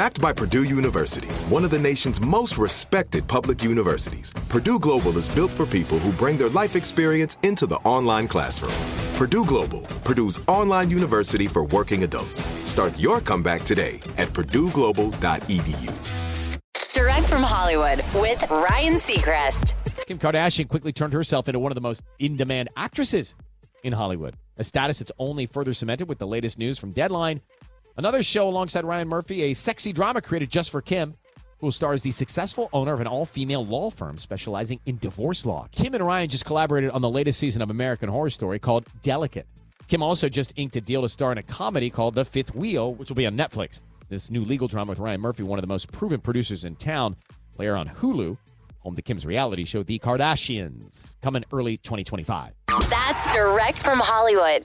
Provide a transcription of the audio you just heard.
Backed by Purdue University, one of the nation's most respected public universities, Purdue Global is built for people who bring their life experience into the online classroom. Purdue Global, Purdue's online university for working adults. Start your comeback today at purdueglobal.edu. Direct from Hollywood with Ryan Seacrest. Kim Kardashian quickly turned herself into one of the most in demand actresses in Hollywood, a status that's only further cemented with the latest news from Deadline. Another show alongside Ryan Murphy, a sexy drama created just for Kim, who stars as the successful owner of an all female law firm specializing in divorce law. Kim and Ryan just collaborated on the latest season of American Horror Story called Delicate. Kim also just inked a deal to star in a comedy called The Fifth Wheel, which will be on Netflix. This new legal drama with Ryan Murphy, one of the most proven producers in town, player on Hulu, home to Kim's reality show, The Kardashians, coming early 2025. That's direct from Hollywood.